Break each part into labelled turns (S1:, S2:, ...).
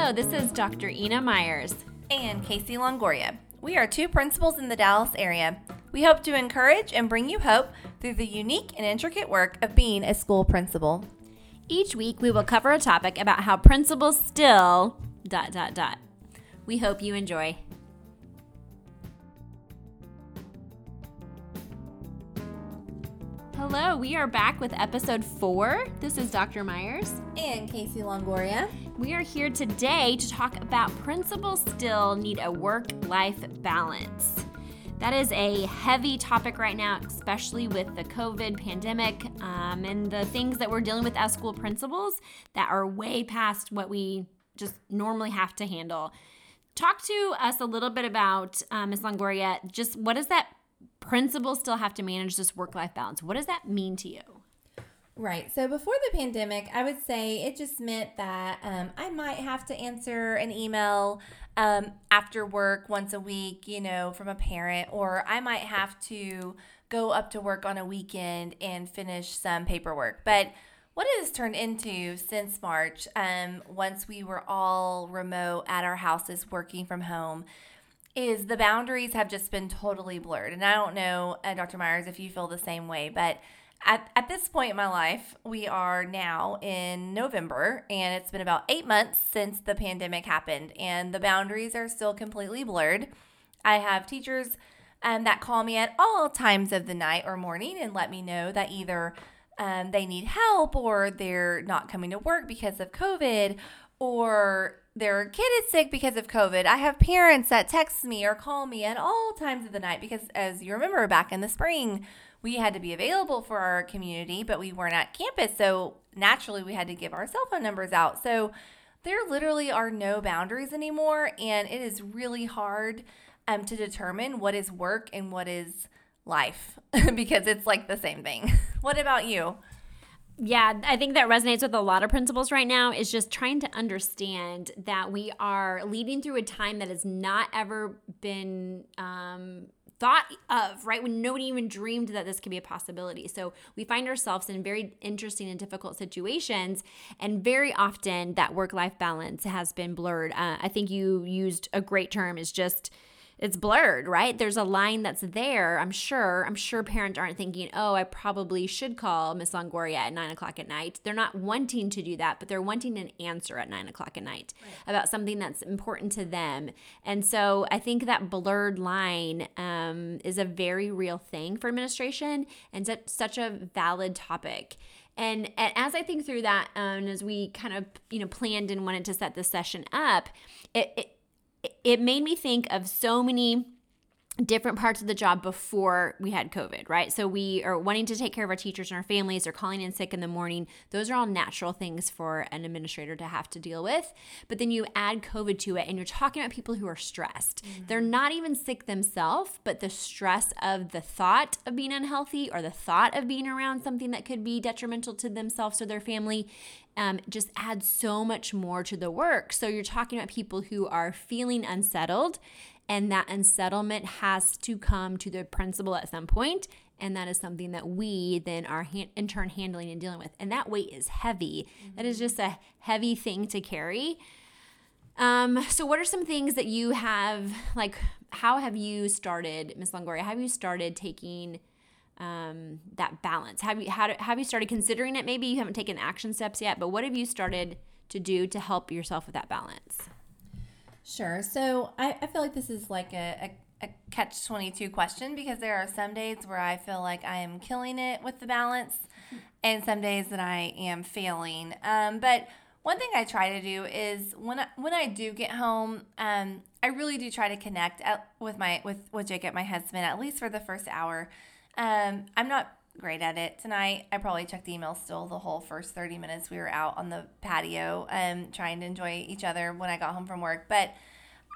S1: Hello, this is Dr. Ina Myers.
S2: And Casey Longoria. We are two principals in the Dallas area. We hope to encourage and bring you hope through the unique and intricate work of being a school principal.
S1: Each week, we will cover a topic about how principals still dot dot dot. We hope you enjoy. Hello, we are back with episode four. This is Dr. Myers.
S2: And Casey Longoria.
S1: We are here today to talk about principals still need a work life balance. That is a heavy topic right now, especially with the COVID pandemic um, and the things that we're dealing with as school principals that are way past what we just normally have to handle. Talk to us a little bit about, uh, Ms. Longoria, just what does that principal still have to manage this work life balance? What does that mean to you?
S2: Right. So before the pandemic, I would say it just meant that um, I might have to answer an email um, after work once a week, you know, from a parent, or I might have to go up to work on a weekend and finish some paperwork. But what it has turned into since March, um, once we were all remote at our houses working from home, is the boundaries have just been totally blurred. And I don't know, uh, Dr. Myers, if you feel the same way, but at, at this point in my life, we are now in November, and it's been about eight months since the pandemic happened, and the boundaries are still completely blurred. I have teachers um, that call me at all times of the night or morning and let me know that either um, they need help or they're not coming to work because of COVID or their kid is sick because of COVID. I have parents that text me or call me at all times of the night because, as you remember, back in the spring, we had to be available for our community, but we weren't at campus. So naturally, we had to give our cell phone numbers out. So there literally are no boundaries anymore. And it is really hard um, to determine what is work and what is life because it's like the same thing. what about you?
S1: Yeah, I think that resonates with a lot of principals right now is just trying to understand that we are leading through a time that has not ever been um, thought of, right? When nobody even dreamed that this could be a possibility. So we find ourselves in very interesting and difficult situations. And very often that work life balance has been blurred. Uh, I think you used a great term is just it's blurred, right? There's a line that's there. I'm sure. I'm sure parents aren't thinking, oh, I probably should call Miss Longoria at nine o'clock at night. They're not wanting to do that, but they're wanting an answer at nine o'clock at night right. about something that's important to them. And so I think that blurred line um, is a very real thing for administration and such a valid topic. And, and as I think through that, um, and as we kind of you know planned and wanted to set this session up, it, it it made me think of so many different parts of the job before we had COVID, right? So we are wanting to take care of our teachers and our families, or calling in sick in the morning. Those are all natural things for an administrator to have to deal with. But then you add COVID to it, and you're talking about people who are stressed. Mm-hmm. They're not even sick themselves, but the stress of the thought of being unhealthy or the thought of being around something that could be detrimental to themselves or their family um, just adds so much more to the work. So you're talking about people who are feeling unsettled and that unsettlement has to come to the principal at some point and that is something that we then are in turn handling and dealing with. And that weight is heavy. Mm-hmm. that is just a heavy thing to carry. Um, so what are some things that you have like how have you started miss longoria have you started taking um, that balance? Have you how have you started considering it? Maybe you haven't taken action steps yet but what have you started to do to help yourself with that balance
S2: Sure. So I, I feel like this is like a, a, a catch 22 question because there are some days where I feel like I am killing it with the balance and some days that I am failing. Um, but one thing I try to do is when I, when I do get home, um, I really do try to connect at, with my with with Jacob, my husband, at least for the first hour. Um, I'm not great at it tonight. I probably checked email still the whole first 30 minutes we were out on the patio um, trying to enjoy each other when I got home from work. But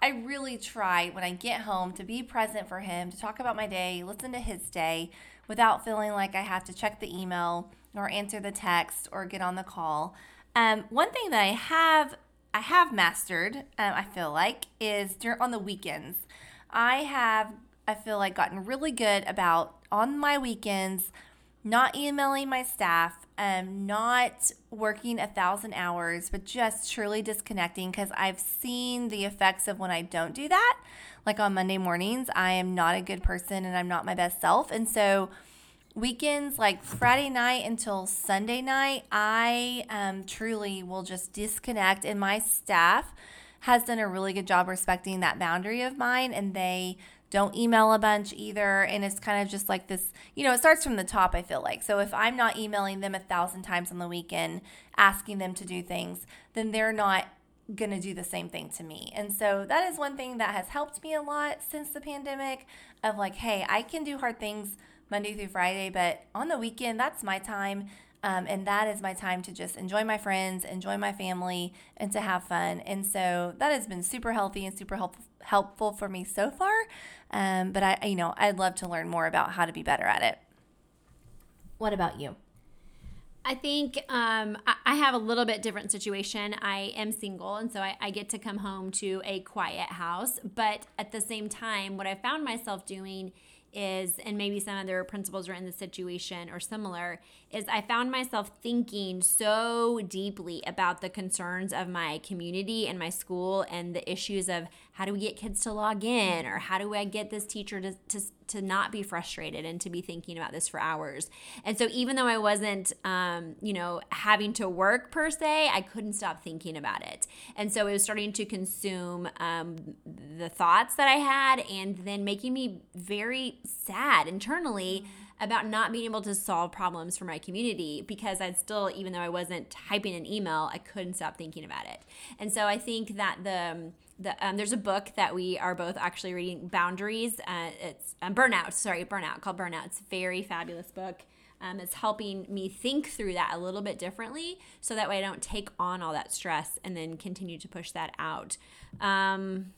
S2: I really try when I get home to be present for him, to talk about my day, listen to his day without feeling like I have to check the email or answer the text or get on the call. Um, one thing that I have I have mastered, um, I feel like, is during, on the weekends. I have I feel like gotten really good about on my weekends not emailing my staff um, not working a thousand hours, but just truly disconnecting because I've seen the effects of when I don't do that. Like on Monday mornings, I am not a good person and I'm not my best self. And so, weekends like Friday night until Sunday night, I um, truly will just disconnect. And my staff has done a really good job respecting that boundary of mine, and they don't email a bunch either. And it's kind of just like this, you know, it starts from the top, I feel like. So if I'm not emailing them a thousand times on the weekend, asking them to do things, then they're not going to do the same thing to me. And so that is one thing that has helped me a lot since the pandemic of like, hey, I can do hard things Monday through Friday, but on the weekend, that's my time. Um, and that is my time to just enjoy my friends, enjoy my family, and to have fun. And so that has been super healthy and super help- helpful for me so far. Um, but I, you know, I'd love to learn more about how to be better at it. What about you?
S1: I think um, I have a little bit different situation. I am single, and so I, I, get to come home to a quiet house. But at the same time, what I found myself doing is, and maybe some other principals are in the situation or similar, is I found myself thinking so deeply about the concerns of my community and my school and the issues of how do we get kids to log in or how do I get this teacher to, to, to not be frustrated and to be thinking about this for hours. And so even though I wasn't, um, you know, having to work per se, I couldn't stop thinking about it. And so it was starting to consume um, the thoughts that I had and then making me very sad internally about not being able to solve problems for my community because I'd still, even though I wasn't typing an email, I couldn't stop thinking about it. And so I think that the the, um, there's a book that we are both actually reading, Boundaries. Uh, it's um, Burnout, sorry, Burnout, called Burnout. It's a very fabulous book. Um, it's helping me think through that a little bit differently so that way I don't take on all that stress and then continue to push that out. Um,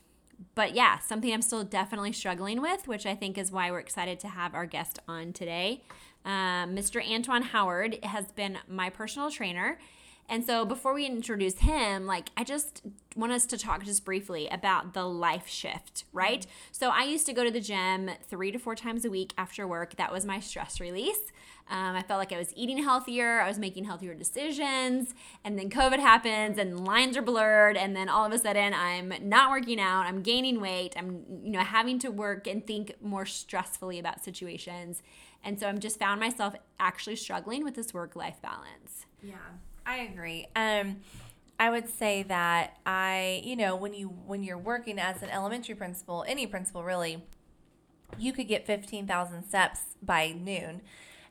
S1: but yeah, something I'm still definitely struggling with, which I think is why we're excited to have our guest on today. Um, Mr. Antoine Howard has been my personal trainer. And so before we introduce him, like I just want us to talk just briefly about the life shift, right? Mm-hmm. So I used to go to the gym three to four times a week after work. That was my stress release. Um, I felt like I was eating healthier, I was making healthier decisions, and then COVID happens and lines are blurred, and then all of a sudden I'm not working out, I'm gaining weight, I'm you know having to work and think more stressfully about situations, and so I'm just found myself actually struggling with this work life balance.
S2: Yeah, I agree. Um, I would say that I, you know, when you when you're working as an elementary principal, any principal really, you could get fifteen thousand steps by noon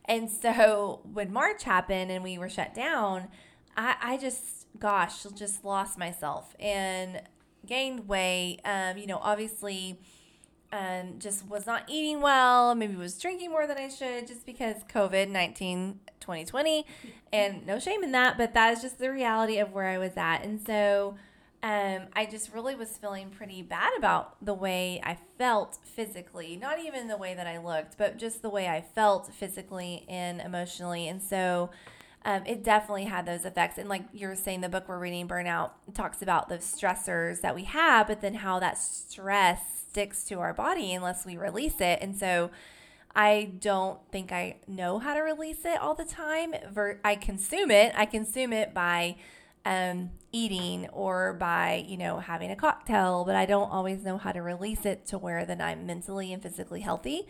S2: and so when March happened and we were shut down, I, I just, gosh, just lost myself and gained weight. Um, you know, obviously, um, just was not eating well. Maybe was drinking more than I should just because COVID 19 2020. And no shame in that, but that is just the reality of where I was at. And so, um, I just really was feeling pretty bad about the way I felt physically, not even the way that I looked, but just the way I felt physically and emotionally. And so um, it definitely had those effects. And like you were saying, the book we're reading, Burnout, talks about the stressors that we have, but then how that stress sticks to our body unless we release it. And so I don't think I know how to release it all the time. I consume it. I consume it by um, eating or by, you know, having a cocktail, but I don't always know how to release it to where then I'm mentally and physically healthy.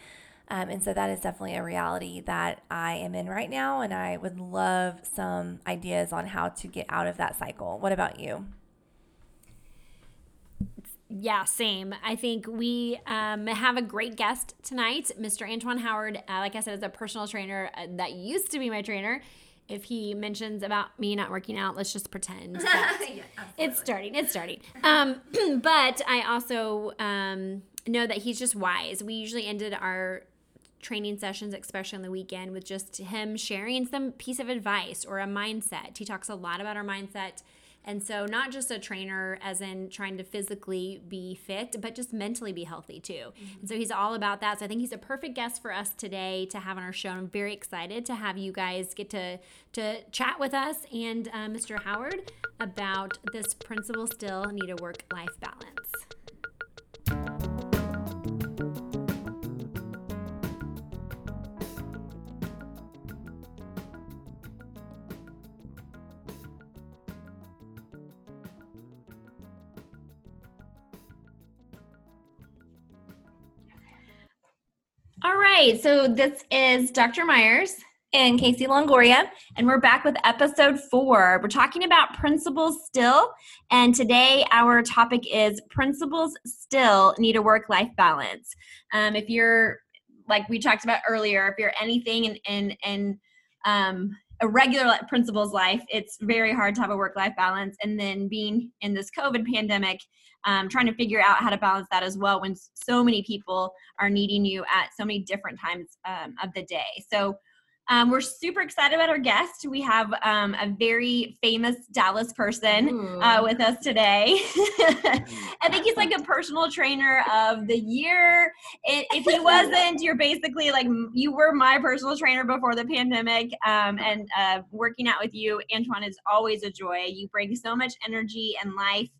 S2: Um, and so that is definitely a reality that I am in right now. And I would love some ideas on how to get out of that cycle. What about you?
S1: Yeah, same. I think we um, have a great guest tonight, Mr. Antoine Howard. Uh, like I said, is a personal trainer uh, that used to be my trainer if he mentions about me not working out, let's just pretend yeah, it's starting. It's starting. Um, but I also um, know that he's just wise. We usually ended our training sessions, especially on the weekend, with just him sharing some piece of advice or a mindset. He talks a lot about our mindset and so, not just a trainer as in trying to physically be fit, but just mentally be healthy too. Mm-hmm. And so, he's all about that. So, I think he's a perfect guest for us today to have on our show. I'm very excited to have you guys get to, to chat with us and uh, Mr. Howard about this principle still need a work life balance. Right, so this is Dr. Myers
S2: and Casey Longoria,
S1: and we're back with episode four. We're talking about principals still, and today our topic is principals still need a work life balance. Um, if you're like we talked about earlier, if you're anything in in, in um, a regular principal's life, it's very hard to have a work life balance, and then being in this COVID pandemic um, trying to figure out how to balance that as well when so many people are needing you at so many different times um, of the day. So um, we're super excited about our guest. We have um, a very famous Dallas person uh, with us today. I think he's like a personal trainer of the year. If he wasn't, you're basically like you were my personal trainer before the pandemic. Um, and uh, working out with you, Antoine, is always a joy. You bring so much energy and life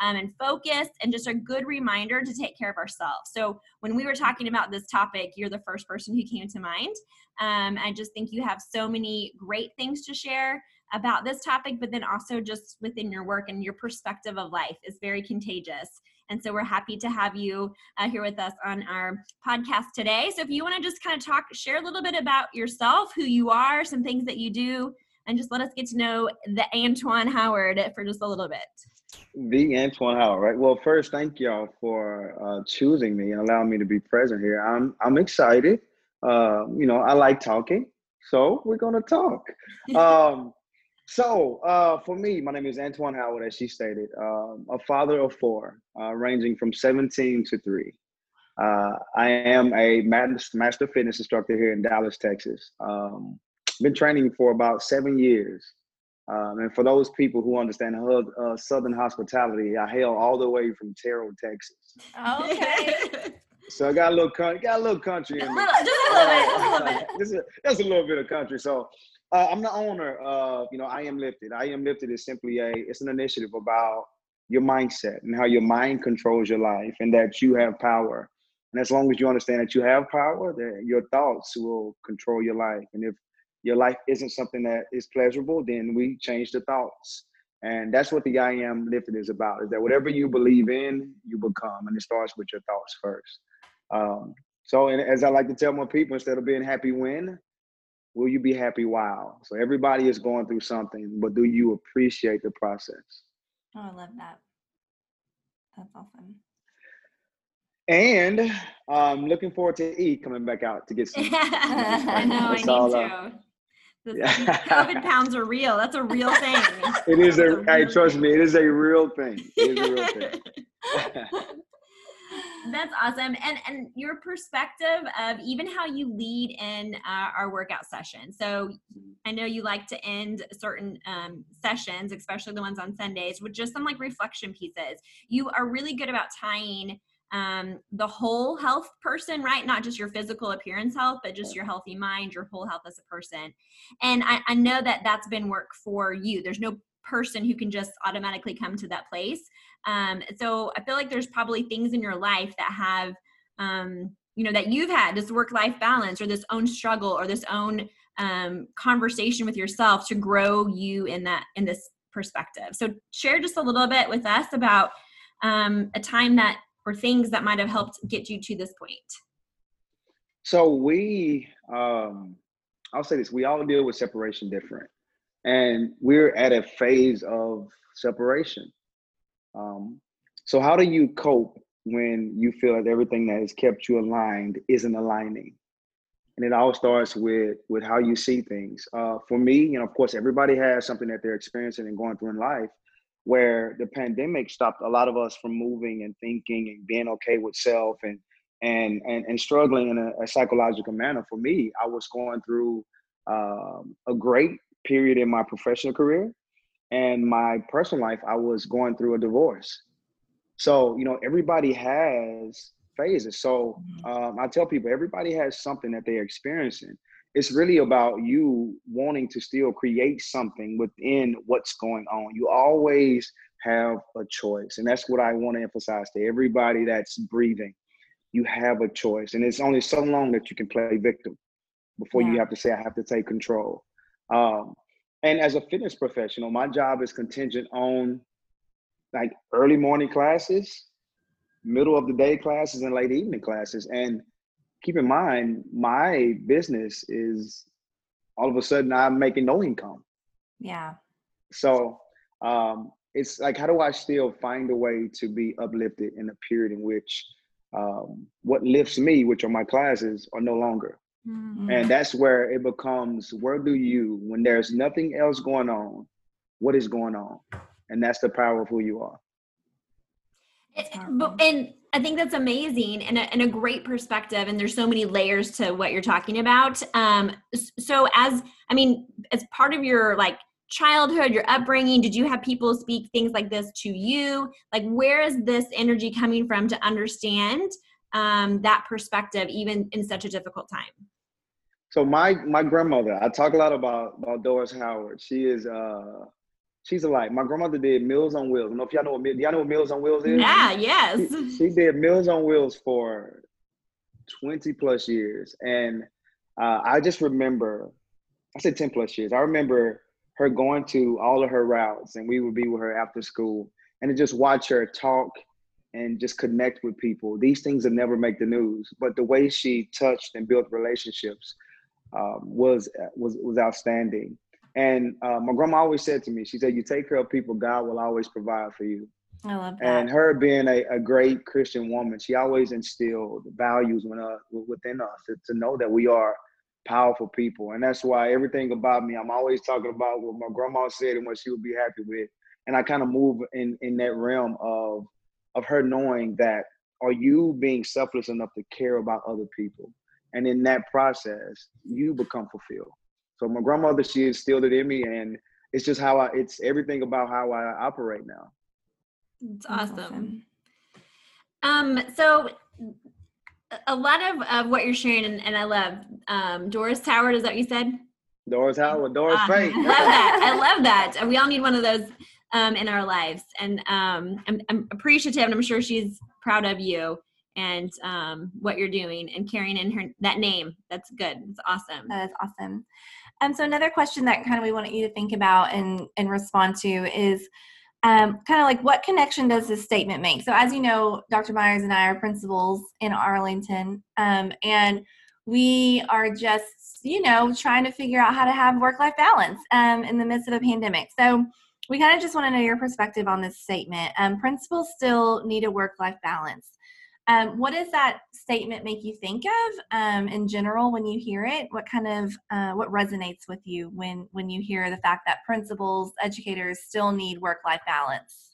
S1: um, and focus and just a good reminder to take care of ourselves. So when we were talking about this topic, you're the first person who came to mind. Um, I just think you have so many great things to share about this topic, but then also just within your work and your perspective of life is very contagious. And so we're happy to have you uh, here with us on our podcast today. So if you want to just kind of talk, share a little bit about yourself, who you are, some things that you do, and just let us get to know the Antoine Howard for just a little bit.
S3: The Antoine Howard, right? Well, first, thank y'all for uh, choosing me and allowing me to be present here. I'm I'm excited. Uh, you know, I like talking, so we're gonna talk. um, so uh, for me, my name is Antoine Howard, as she stated, um, a father of four, uh, ranging from 17 to three. Uh, I am a master fitness instructor here in Dallas, Texas. Um, been training for about seven years. Um, and for those people who understand uh, Southern hospitality, I hail all the way from Terrell, Texas.
S2: Okay.
S3: so I got a little country, got a little country in
S1: me. Just a little bit, just a little bit.
S3: just, a, just a little bit of country. So uh, I'm the owner of, you know, I Am Lifted. I Am Lifted is simply a, it's an initiative about your mindset and how your mind controls your life and that you have power. And as long as you understand that you have power, that your thoughts will control your life. And if your life isn't something that is pleasurable, then we change the thoughts. And that's what the I am lifted is about, is that whatever you believe in, you become. And it starts with your thoughts first. Um, so and as I like to tell my people, instead of being happy when, will you be happy while? So everybody is going through something, but do you appreciate the process?
S2: Oh, I love that. That's awesome.
S3: And I'm um, looking forward to E coming back out to get some.
S1: I know, I need to. The yeah. COVID pounds are real. That's a real thing.
S3: It is a, a hey, trust thing. me, it is a real thing. It is a real thing.
S1: That's awesome. And and your perspective of even how you lead in uh, our workout session. So I know you like to end certain um, sessions, especially the ones on Sundays, with just some like reflection pieces. You are really good about tying um, the whole health person, right? Not just your physical appearance health, but just your healthy mind, your whole health as a person. And I, I know that that's been work for you. There's no person who can just automatically come to that place. Um, so I feel like there's probably things in your life that have, um, you know, that you've had this work life balance or this own struggle or this own um, conversation with yourself to grow you in that, in this perspective. So share just a little bit with us about um, a time that or things that might have helped get you to this point?
S3: So we, um, I'll say this: we all deal with separation different, and we're at a phase of separation. Um, so how do you cope when you feel that everything that has kept you aligned isn't aligning? And it all starts with with how you see things. Uh, for me, you know, of course, everybody has something that they're experiencing and going through in life where the pandemic stopped a lot of us from moving and thinking and being okay with self and and and, and struggling in a, a psychological manner. For me, I was going through um, a great period in my professional career, and my personal life, I was going through a divorce. So you know, everybody has phases. So mm-hmm. um, I tell people, everybody has something that they're experiencing it's really about you wanting to still create something within what's going on. You always have a choice. And that's what I want to emphasize to everybody that's breathing. You have a choice. And it's only so long that you can play victim before yeah. you have to say, I have to take control. Um, and as a fitness professional, my job is contingent on like early morning classes, middle of the day classes, and late evening classes. And keep in mind, my business is all of a sudden I'm making no income.
S2: Yeah.
S3: So um, it's like, how do I still find a way to be uplifted in a period in which um, what lifts me, which are my classes, are no longer. Mm-hmm. And that's where it becomes where do you, when there's nothing else going on, what is going on? And that's the power of who you are.
S1: And I think that's amazing and a, and a great perspective. And there's so many layers to what you're talking about. Um, so as, I mean, as part of your like childhood, your upbringing, did you have people speak things like this to you? Like, where is this energy coming from to understand um, that perspective, even in such a difficult time?
S3: So my my grandmother, I talk a lot about about Doris Howard. She is uh she's alike. My grandmother did Meals on Wheels. I don't know if y'all know what y'all know what Meals on Wheels is.
S1: Yeah, yes.
S3: She, she did Meals on Wheels for twenty plus years, and uh, I just remember, I said ten plus years. I remember her going to all of her routes and we would be with her after school and to just watch her talk and just connect with people. These things that never make the news, but the way she touched and built relationships um, was was was outstanding. And uh, my grandma always said to me, she said, "You take care of people, God will always provide for you."
S2: I love that.
S3: And her being a, a great Christian woman, she always instilled values when, uh, within us to, to know that we are powerful people. And that's why everything about me, I'm always talking about what my grandma said and what she would be happy with. And I kind of move in in that realm of of her knowing that are you being selfless enough to care about other people? And in that process, you become fulfilled. So my grandmother, she instilled it in me and it's just how I it's everything about how I operate now.
S1: It's awesome. Um, so a lot of, of what you're sharing, and, and I love um, Doris Howard. Is that what you said?
S3: Doris Howard, Doris uh,
S1: I love that. I love that. We all need one of those um, in our lives, and um, I'm, I'm, appreciative, and I'm sure she's proud of you and um, what you're doing and carrying in her that name. That's good. It's awesome.
S2: That is awesome. Um, so another question that kind of we want you to think about and and respond to is um, kind of like what connection does this statement make? So, as you know, Dr. Myers and I are principals in Arlington, um, and we are just, you know, trying to figure out how to have work life balance um, in the midst of a pandemic. So, we kind of just want to know your perspective on this statement. Um, principals still need a work life balance. Um, what does that statement make you think of um, in general when you hear it? What kind of uh, what resonates with you when when you hear the fact that principals, educators still need work life balance?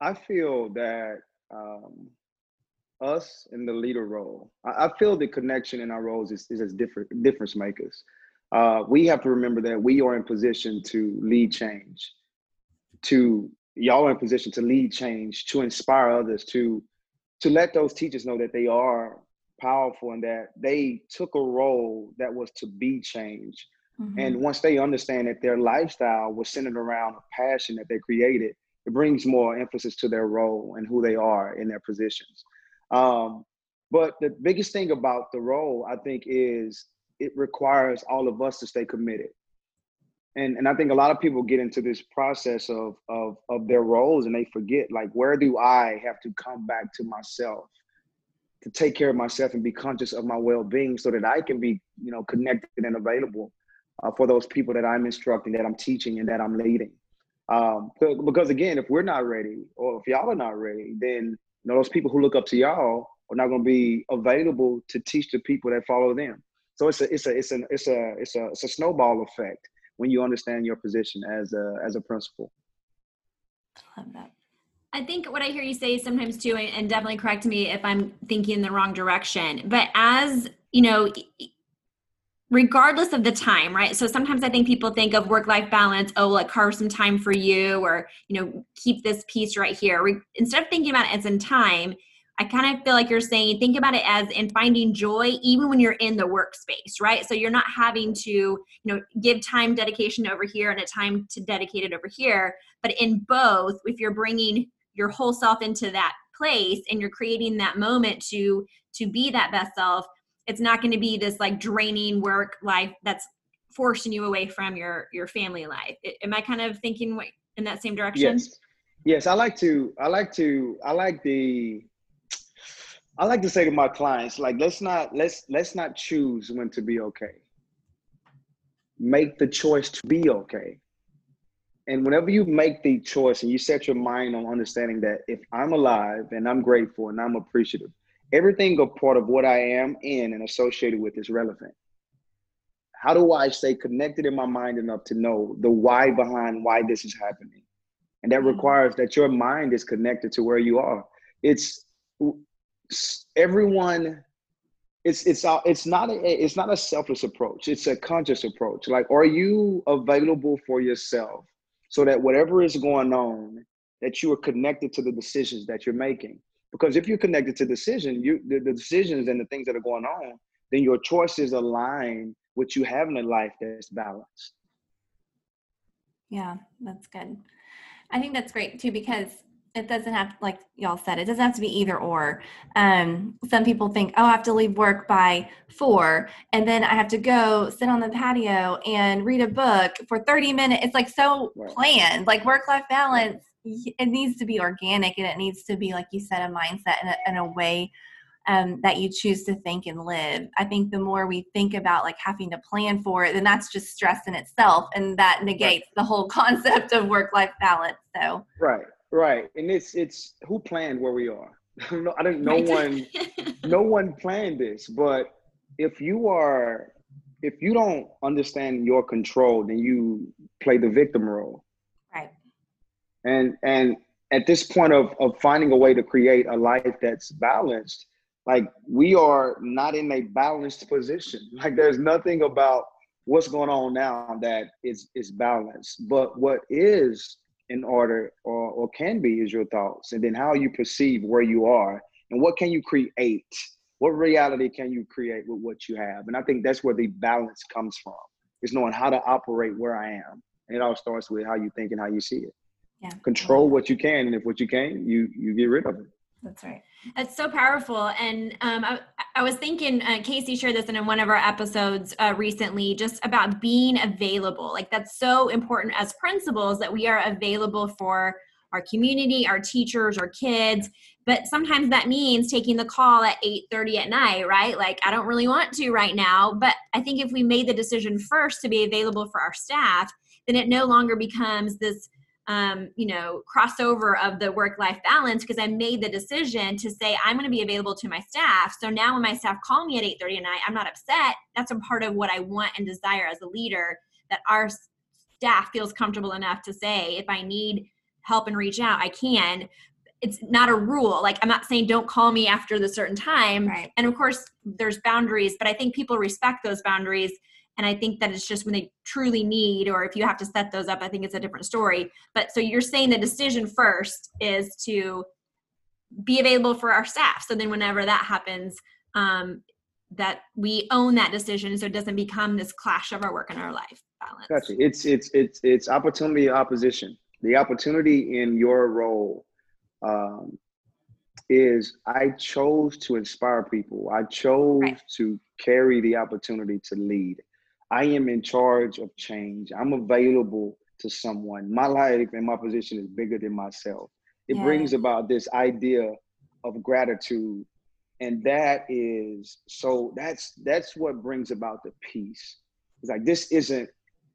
S3: I feel that um, us in the leader role, I, I, feel the connection in our roles is, is as different difference makers. Uh, we have to remember that we are in position to lead change, to y'all are in position to lead change, to inspire others, to to let those teachers know that they are powerful and that they took a role that was to be change Mm-hmm. And once they understand that their lifestyle was centered around a passion that they created, it brings more emphasis to their role and who they are in their positions. Um, but the biggest thing about the role, I think, is it requires all of us to stay committed. And and I think a lot of people get into this process of of of their roles and they forget like where do I have to come back to myself to take care of myself and be conscious of my well-being so that I can be you know connected and available uh, for those people that I'm instructing that I'm teaching and that I'm leading. Um, because again if we're not ready or if y'all are not ready then you know those people who look up to y'all are not going to be available to teach the people that follow them so it's a it's a it's a it's a it's a, it's a snowball effect when you understand your position as a as a principal.
S1: I love that. I think what I hear you say sometimes too, and definitely correct me if I'm thinking in the wrong direction, but as you know, regardless of the time, right? So sometimes I think people think of work life balance, oh, like carve some time for you, or, you know, keep this piece right here. Instead of thinking about it as in time, I kind of feel like you're saying think about it as in finding joy even when you're in the workspace, right? So you're not having to, you know, give time dedication over here and a time to dedicate it over here, but in both, if you're bringing your whole self into that place and you're creating that moment to to be that best self, it's not going to be this like draining work life that's forcing you away from your your family life. Am I kind of thinking in that same direction?
S3: Yes. Yes, I like to I like to I like the I like to say to my clients, like let's not let's let's not choose when to be okay. Make the choice to be okay. And whenever you make the choice and you set your mind on understanding that if I'm alive and I'm grateful and I'm appreciative, everything a part of what I am in and associated with is relevant. How do I stay connected in my mind enough to know the why behind why this is happening? And that mm-hmm. requires that your mind is connected to where you are. It's everyone it's it's it's not a it's not a selfless approach. It's a conscious approach. Like are you available for yourself so that whatever is going on that you are connected to the decisions that you're making? Because if you're connected to decision you the, the decisions and the things that are going on then your choices align with you having a life that's balanced.
S2: Yeah that's good. I think that's great too because it doesn't have like y'all said it doesn't have to be either or. Um, some people think oh i have to leave work by four and then i have to go sit on the patio and read a book for 30 minutes. It's like so right. planned like work life balance it needs to be organic and it needs to be like you said a mindset in a, in a way um, that you choose to think and live. I think the more we think about like having to plan for it then that's just stress in itself and that negates right. the whole concept of work life balance so.
S3: Right Right, and it's it's who planned where we are. I don't. No one, no one planned this. But if you are, if you don't understand your control, then you play the victim role.
S2: Right.
S3: And and at this point of of finding a way to create a life that's balanced, like we are not in a balanced position. Like there's nothing about what's going on now that is is balanced. But what is in order or, or can be is your thoughts and then how you perceive where you are and what can you create? What reality can you create with what you have? And i think that's where the balance comes from is knowing how to operate where i am. And it all starts with how you think and how you see it.
S2: Yeah.
S3: Control what you can and if what you can you you get rid of it
S2: that's right
S1: that's so powerful. And um, I, I, was thinking, uh, Casey shared this in one of our episodes uh, recently, just about being available. Like that's so important as principals that we are available for our community, our teachers, our kids. But sometimes that means taking the call at 8:30 at night, right? Like I don't really want to right now, but I think if we made the decision first to be available for our staff, then it no longer becomes this um, you know, crossover of the work life balance because I made the decision to say I'm going to be available to my staff. So now when my staff call me at 8:30 at night, I'm not upset. That's a part of what I want and desire as a leader that our staff feels comfortable enough to say if I need help and reach out, I can. It's not a rule. Like I'm not saying don't call me after the certain time.
S2: Right.
S1: And of course there's boundaries, but I think people respect those boundaries and i think that it's just when they truly need or if you have to set those up i think it's a different story but so you're saying the decision first is to be available for our staff so then whenever that happens um, that we own that decision so it doesn't become this clash of our work and our life balance
S3: gotcha it's it's it's it's opportunity opposition the opportunity in your role um, is I chose to inspire people. I chose right. to carry the opportunity to lead. I am in charge of change. I'm available to someone. My life and my position is bigger than myself. It yeah. brings about this idea of gratitude. And that is so that's that's what brings about the peace. It's like this isn't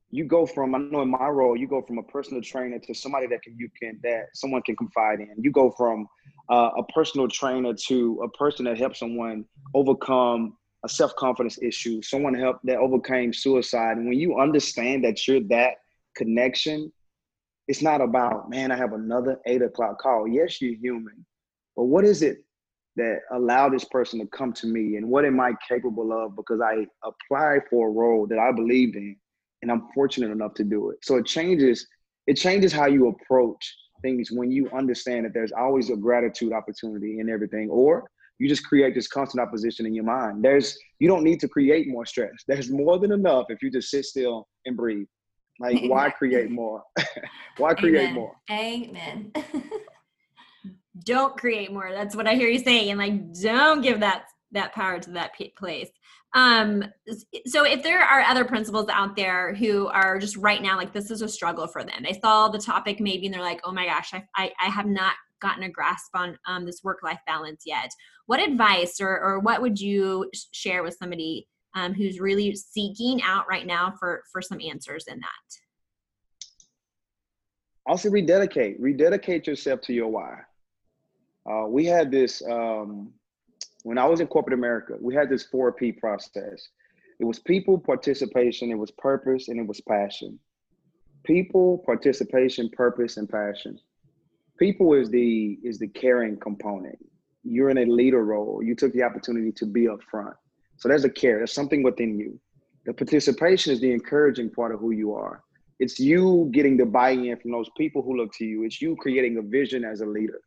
S3: you go from I know in my role you go from a personal trainer to somebody that can you can that someone can confide in. You go from uh, a personal trainer to a person that helps someone overcome a self-confidence issue, someone help that overcame suicide. And when you understand that you're that connection, it's not about, man, I have another eight o'clock call. Yes, you're human. But what is it that allowed this person to come to me? And what am I capable of? Because I applied for a role that I believed in and I'm fortunate enough to do it. So it changes, it changes how you approach things when you understand that there's always a gratitude opportunity in everything. Or you just create this constant opposition in your mind. There's you don't need to create more stress. There's more than enough if you just sit still and breathe. Like why create more? why create
S2: Amen.
S3: more?
S2: Amen.
S1: don't create more. That's what I hear you saying. And like don't give that that power to that place. Um, so if there are other principals out there who are just right now like this is a struggle for them. They saw the topic maybe and they're like, oh my gosh, I, I, I have not gotten a grasp on um, this work life balance yet. What advice or, or what would you share with somebody um, who's really seeking out right now for, for some answers in that?
S3: Also, rededicate. Rededicate yourself to your why. Uh, we had this um, when I was in corporate America. We had this four P process. It was people, participation, it was purpose, and it was passion. People, participation, purpose, and passion. People is the is the caring component. You're in a leader role. You took the opportunity to be up front. So there's a care. There's something within you. The participation is the encouraging part of who you are. It's you getting the buy-in from those people who look to you. It's you creating a vision as a leader.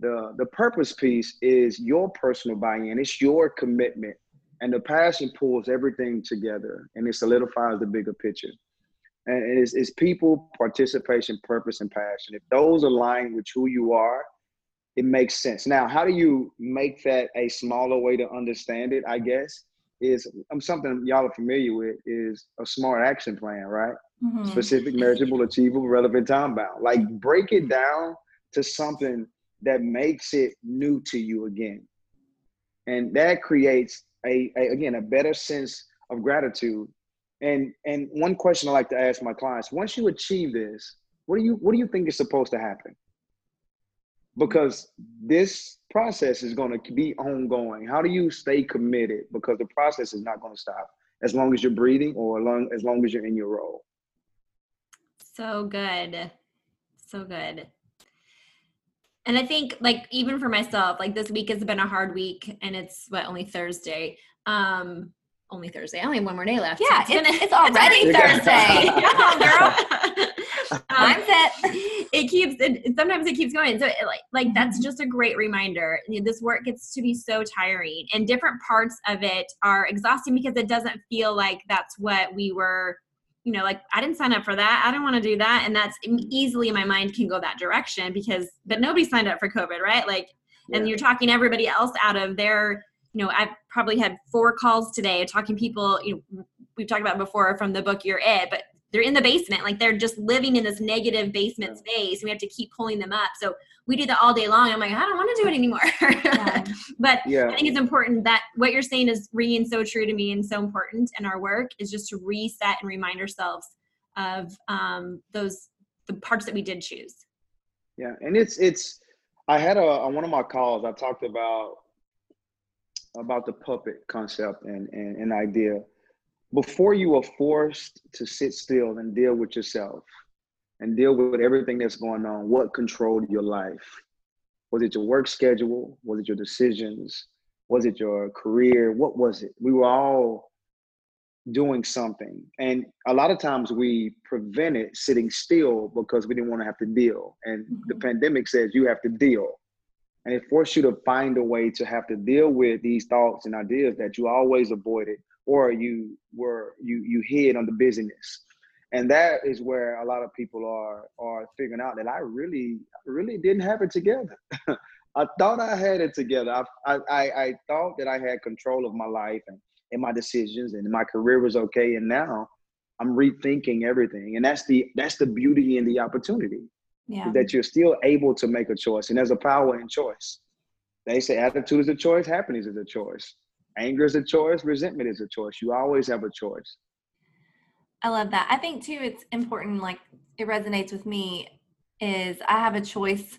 S3: The the purpose piece is your personal buy-in. It's your commitment and the passion pulls everything together and it solidifies the bigger picture and it's, it's people participation purpose and passion if those align with who you are it makes sense now how do you make that a smaller way to understand it i guess is um, something y'all are familiar with is a smart action plan right mm-hmm. specific measurable achievable relevant time bound like break it down to something that makes it new to you again and that creates a, a again a better sense of gratitude. And and one question I like to ask my clients: Once you achieve this, what do you what do you think is supposed to happen? Because this process is going to be ongoing. How do you stay committed? Because the process is not going to stop as long as you're breathing or long, as long as you're in your role.
S1: So good. So good and I think like even for myself, like this week has been a hard week and it's what only Thursday. Um only Thursday. I only have one more day left.
S2: Yeah, so it's, it's, it's, already Thursday. Come girl. um,
S1: Mindset. It keeps. It, sometimes it keeps going. So it, like, like mm-hmm. that's just a great reminder. This work gets to be so tiring, and different parts of it are exhausting because it doesn't feel like that's what we were you know, like I didn't sign up for that. I don't want to do that. And that's easily my mind can go that direction because, but nobody signed up for COVID, right? Like, yeah. and you're talking everybody else out of their, you know, I've probably had four calls today talking people, you know, we've talked about before from the book You're It, but they're in the basement. Like they're just living in this negative basement space. And we have to keep pulling them up. So we do that all day long. I'm like, I don't want to do it anymore. Yeah. but yeah. I think it's important that what you're saying is ringing so true to me and so important in our work is just to reset and remind ourselves of um, those the parts that we did choose.
S3: Yeah, and it's it's. I had a on one of my calls. I talked about about the puppet concept and and an idea. Before you are forced to sit still and deal with yourself, and deal with everything that's going on. What controlled your life? Was it your work schedule? Was it your decisions? Was it your career? What was it? We were all doing something. And a lot of times we prevented sitting still because we didn't want to have to deal. And mm-hmm. the pandemic says you have to deal. And it forced you to find a way to have to deal with these thoughts and ideas that you always avoided or you were you you hid on the busyness and that is where a lot of people are are figuring out that I really really didn't have it together. I thought I had it together. I, I I thought that I had control of my life and, and my decisions and my career was okay. And now I'm rethinking everything. And that's the that's the beauty and the opportunity. Yeah. That you're still able to make a choice. And there's a power in choice. They say attitude is a choice, happiness is a choice. Anger is a choice, resentment is a choice. You always have a choice.
S2: I love that. I think too, it's important, like it resonates with me, is I have a choice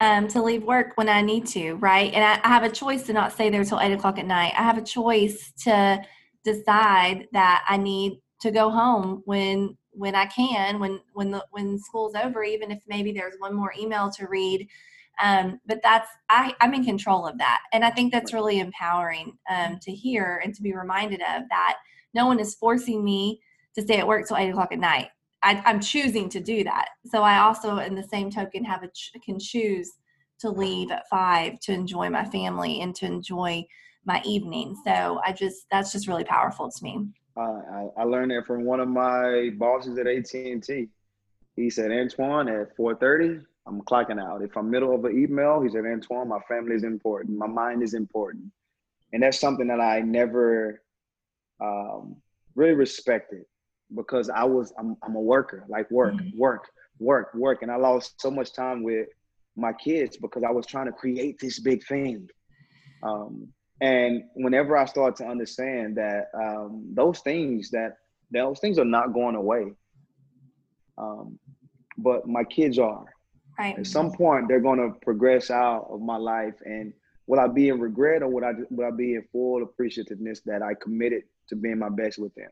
S2: um, to leave work when I need to, right? And I, I have a choice to not stay there till eight o'clock at night. I have a choice to decide that I need to go home when when I can, when when the when school's over, even if maybe there's one more email to read. Um, but that's I, I'm in control of that, and I think that's really empowering um, to hear and to be reminded of that. No one is forcing me to stay at work till eight o'clock at night. I, am choosing to do that. So I also, in the same token, have a ch- can choose to leave at five to enjoy my family and to enjoy my evening. So I just that's just really powerful to me.
S3: I, I learned that from one of my bosses at AT and T. He said, Antoine, at four thirty, I'm clocking out. If I'm middle of an email, he said, Antoine, my family is important. My mind is important, and that's something that I never um, really respected because I was I'm I'm a worker, like work, mm-hmm. work, work, work, and I lost so much time with my kids because I was trying to create this big thing. Um, and whenever I start to understand that um, those things that those things are not going away, um, but my kids are.
S2: Right.
S3: At some point, they're going to progress out of my life, and will I be in regret or would I will I be in full appreciativeness that I committed to being my best with them?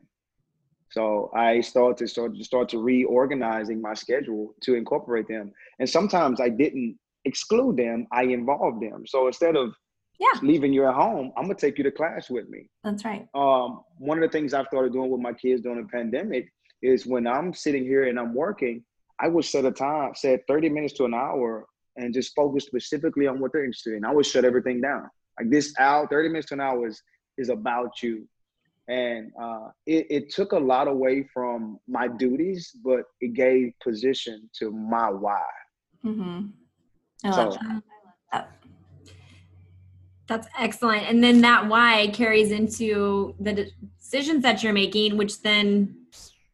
S3: So I started to start to start to reorganizing my schedule to incorporate them. And sometimes I didn't exclude them, I involved them. So instead of
S2: yeah.
S3: leaving you at home, I'm gonna take you to class with me.
S2: That's right.
S3: Um, one of the things I've started doing with my kids during the pandemic is when I'm sitting here and I'm working, I would set a time, set 30 minutes to an hour and just focus specifically on what they're interested in. I would shut everything down. Like this hour, 30 minutes to an hour is, is about you and uh, it, it, took a lot away from my duties, but it gave position to my why.
S2: Mm-hmm. I love
S1: so, that. That's excellent. And then that why carries into the decisions that you're making, which then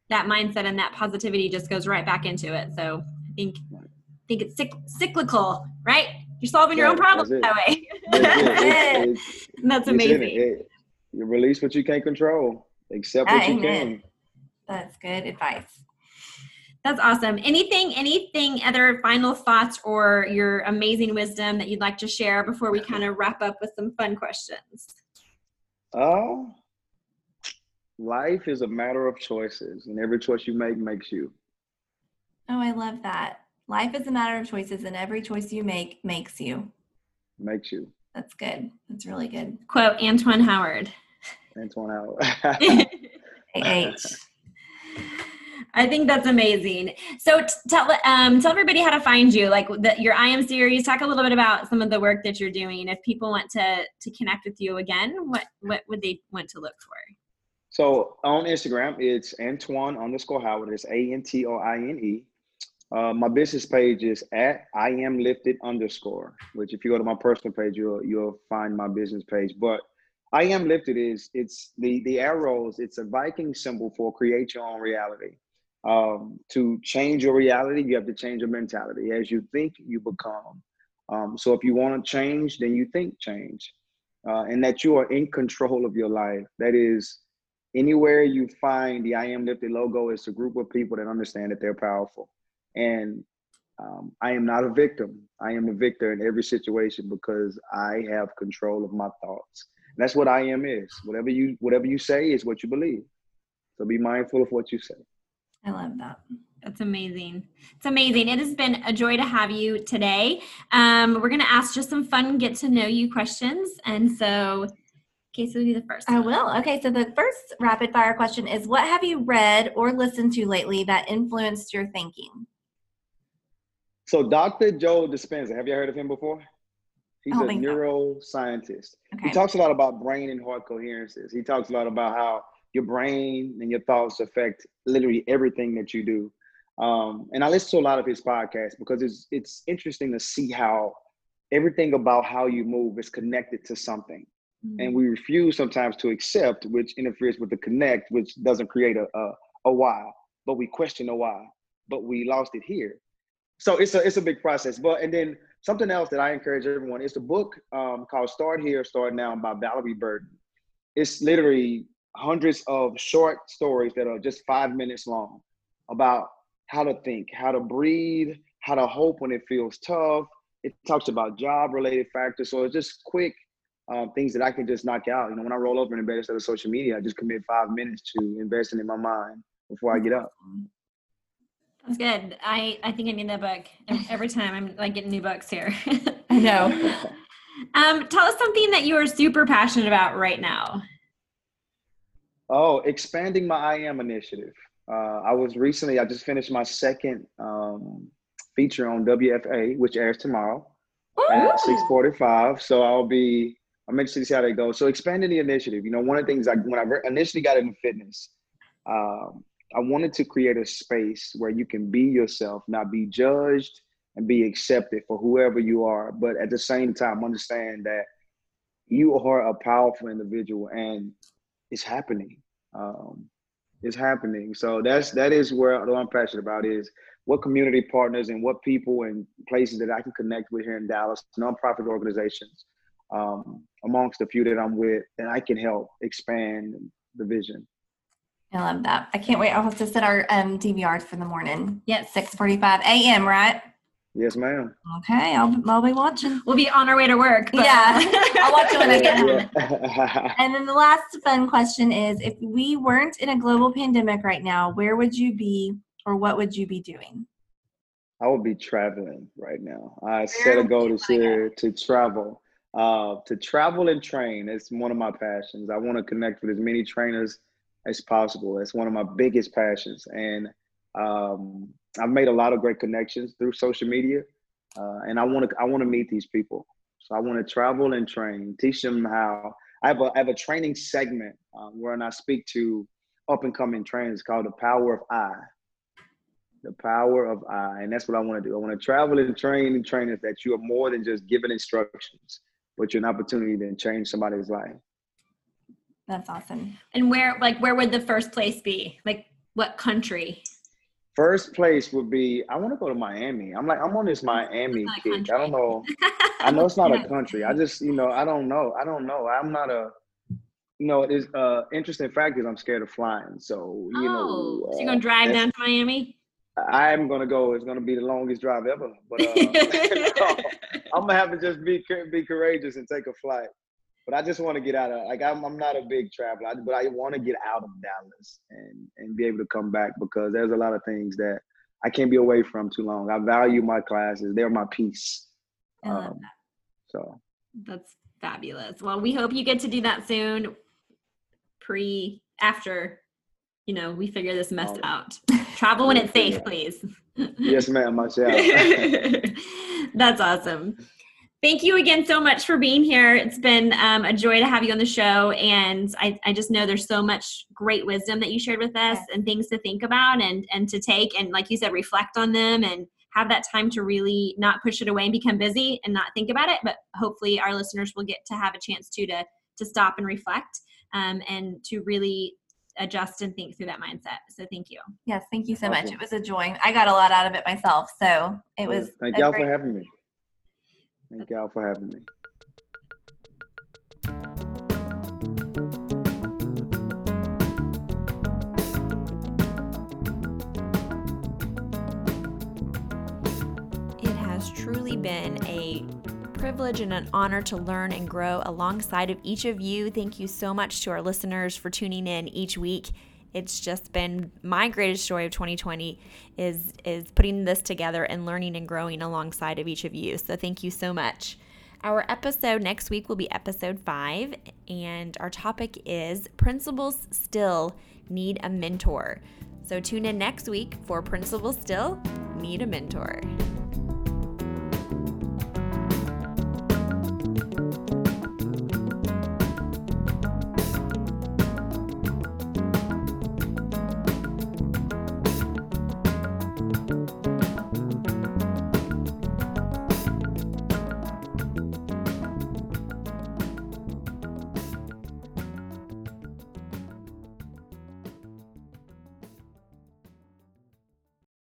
S1: that mindset and that positivity just goes right back into it. So I think I think it's cyclical, right? You're solving your own problems that way. That's, that's amazing.
S3: You release what you can't control. Accept what Amen. you can.
S2: That's good advice.
S1: That's awesome. Anything, anything, other final thoughts or your amazing wisdom that you'd like to share before we kind of wrap up with some fun questions?
S3: Oh, uh, life is a matter of choices, and every choice you make makes you.
S2: Oh, I love that. Life is a matter of choices, and every choice you make makes you.
S3: Makes you.
S2: That's good. That's really good.
S1: Quote Antoine Howard.
S3: Antoine Howard.
S2: H.
S1: I think that's amazing. So t- tell um, tell everybody how to find you, like the, your I am series. Talk a little bit about some of the work that you're doing. If people want to to connect with you again, what what would they want to look for?
S3: So on Instagram, it's Antoine underscore Howard. It's A N T O I N E. Uh, my business page is at I am lifted underscore. Which if you go to my personal page, you'll you'll find my business page. But I am lifted is it's the the arrows. It's a Viking symbol for create your own reality. Um, to change your reality, you have to change your mentality. As you think, you become. Um, so if you want to change, then you think change, uh, and that you are in control of your life. That is, anywhere you find the I am lifted logo, it's a group of people that understand that they're powerful. And um, I am not a victim. I am a victor in every situation because I have control of my thoughts that's what I am is. Whatever you whatever you say is what you believe. So be mindful of what you say.
S2: I love that.
S1: That's amazing. It's amazing. It has been a joy to have you today. Um, we're going to ask just some fun get to know you questions. And so, Casey will be the first.
S2: I will. Okay. So, the first rapid fire question is What have you read or listened to lately that influenced your thinking?
S3: So, Dr. Joe Dispenza, have you heard of him before? He's a neuroscientist. So. Okay. He talks a lot about brain and heart coherences. He talks a lot about how your brain and your thoughts affect literally everything that you do. Um, and I listen to a lot of his podcasts because it's it's interesting to see how everything about how you move is connected to something. Mm-hmm. And we refuse sometimes to accept, which interferes with the connect, which doesn't create a, a, a why, but we question a why, but we lost it here. So it's a it's a big process. But and then something else that I encourage everyone is the book um, called Start Here, Start Now by Valorie Burton. It's literally hundreds of short stories that are just five minutes long about how to think, how to breathe, how to hope when it feels tough. It talks about job related factors. So it's just quick um, things that I can just knock out. You know, when I roll over in bed instead of social media, I just commit five minutes to investing in my mind before I get up.
S1: That's good. I, I think I need that book every time. I'm like getting new books here.
S2: I know.
S1: um, tell us something that you are super passionate about right now.
S3: Oh, expanding my I Am initiative. Uh, I was recently, I just finished my second um, feature on WFAA, which airs tomorrow Ooh. at 645. So I'll be, I'm interested to see how that goes. So expanding the initiative, you know, one of the things I, when I initially got into fitness, um, I wanted to create a space where you can be yourself, not be judged and be accepted for whoever you are, but at the same time understand that you are a powerful individual and it's happening. Um, it's happening. So that's that is where what I'm passionate about is what community partners and what people and places that I can connect with here in Dallas, nonprofit organizations, um, amongst the few that I'm with, and I can help expand the vision.
S2: I love that. I can't wait. I'll have to set our um, for the morning. Yeah, 6:45 a.m. Right?
S3: Yes, ma'am.
S2: Okay, I'll, I'll be watching.
S1: We'll be on our way to work.
S2: But. Yeah, I'll watch it when I get home. and then the last fun question is: If we weren't in a global pandemic right now, where would you be, or what would you be doing?
S3: I would be traveling right now. I where set a goal this year to travel. Uh, to travel and train is one of my passions. I want to connect with as many trainers as possible. It's one of my biggest passions, and um, I've made a lot of great connections through social media, uh, and I want to I want to meet these people. So I want to travel and train, teach them how. I have a I have a training segment um, where I speak to up and coming trainers called the Power of I. The power of I, and that's what I want to do. I want to travel and train and trainers that you are more than just giving instructions, but you're an opportunity to change somebody's life.
S2: That's awesome.
S1: And where, like, where would the first place be? Like, what country?
S3: First place would be I want to go to Miami. I'm like I'm on this Miami kick. I don't know. I know it's not a country. I just you know I don't know. I don't know. I'm not a. You know, it's uh interesting fact is I'm scared of flying. So you oh,
S1: know. so you're gonna drive down to Miami?
S3: I'm gonna go. It's gonna be the longest drive ever. But uh, I'm gonna have to just be be courageous and take a flight but I just want to get out of like I'm I'm not a big traveler, but I want to get out of Dallas and and be able to come back because there's a lot of things that I can't be away from too long. I value my classes; they're my peace. Um, so
S1: that's fabulous. Well, we hope you get to do that soon. Pre after, you know, we figure this mess oh. out. Travel when it's safe, please.
S3: yes, ma'am. Myself.
S1: that's awesome. Thank you again so much for being here. It's been um, a joy to have you on the show. And I, I just know there's so much great wisdom that you shared with us and things to think about and, and to take. And like you said, reflect on them and have that time to really not push it away and become busy and not think about it. But hopefully, our listeners will get to have a chance to to, to stop and reflect um, and to really adjust and think through that mindset. So thank you.
S2: Yes, thank you so much. It was a joy. I got a lot out of it myself. So it was.
S3: Thank y'all great- for having me. Thank y'all for having me.
S1: It has truly been a privilege and an honor to learn and grow alongside of each of you. Thank you so much to our listeners for tuning in each week it's just been my greatest joy of 2020 is is putting this together and learning and growing alongside of each of you. So thank you so much. Our episode next week will be episode 5 and our topic is principals still need a mentor. So tune in next week for Principals Still Need a Mentor.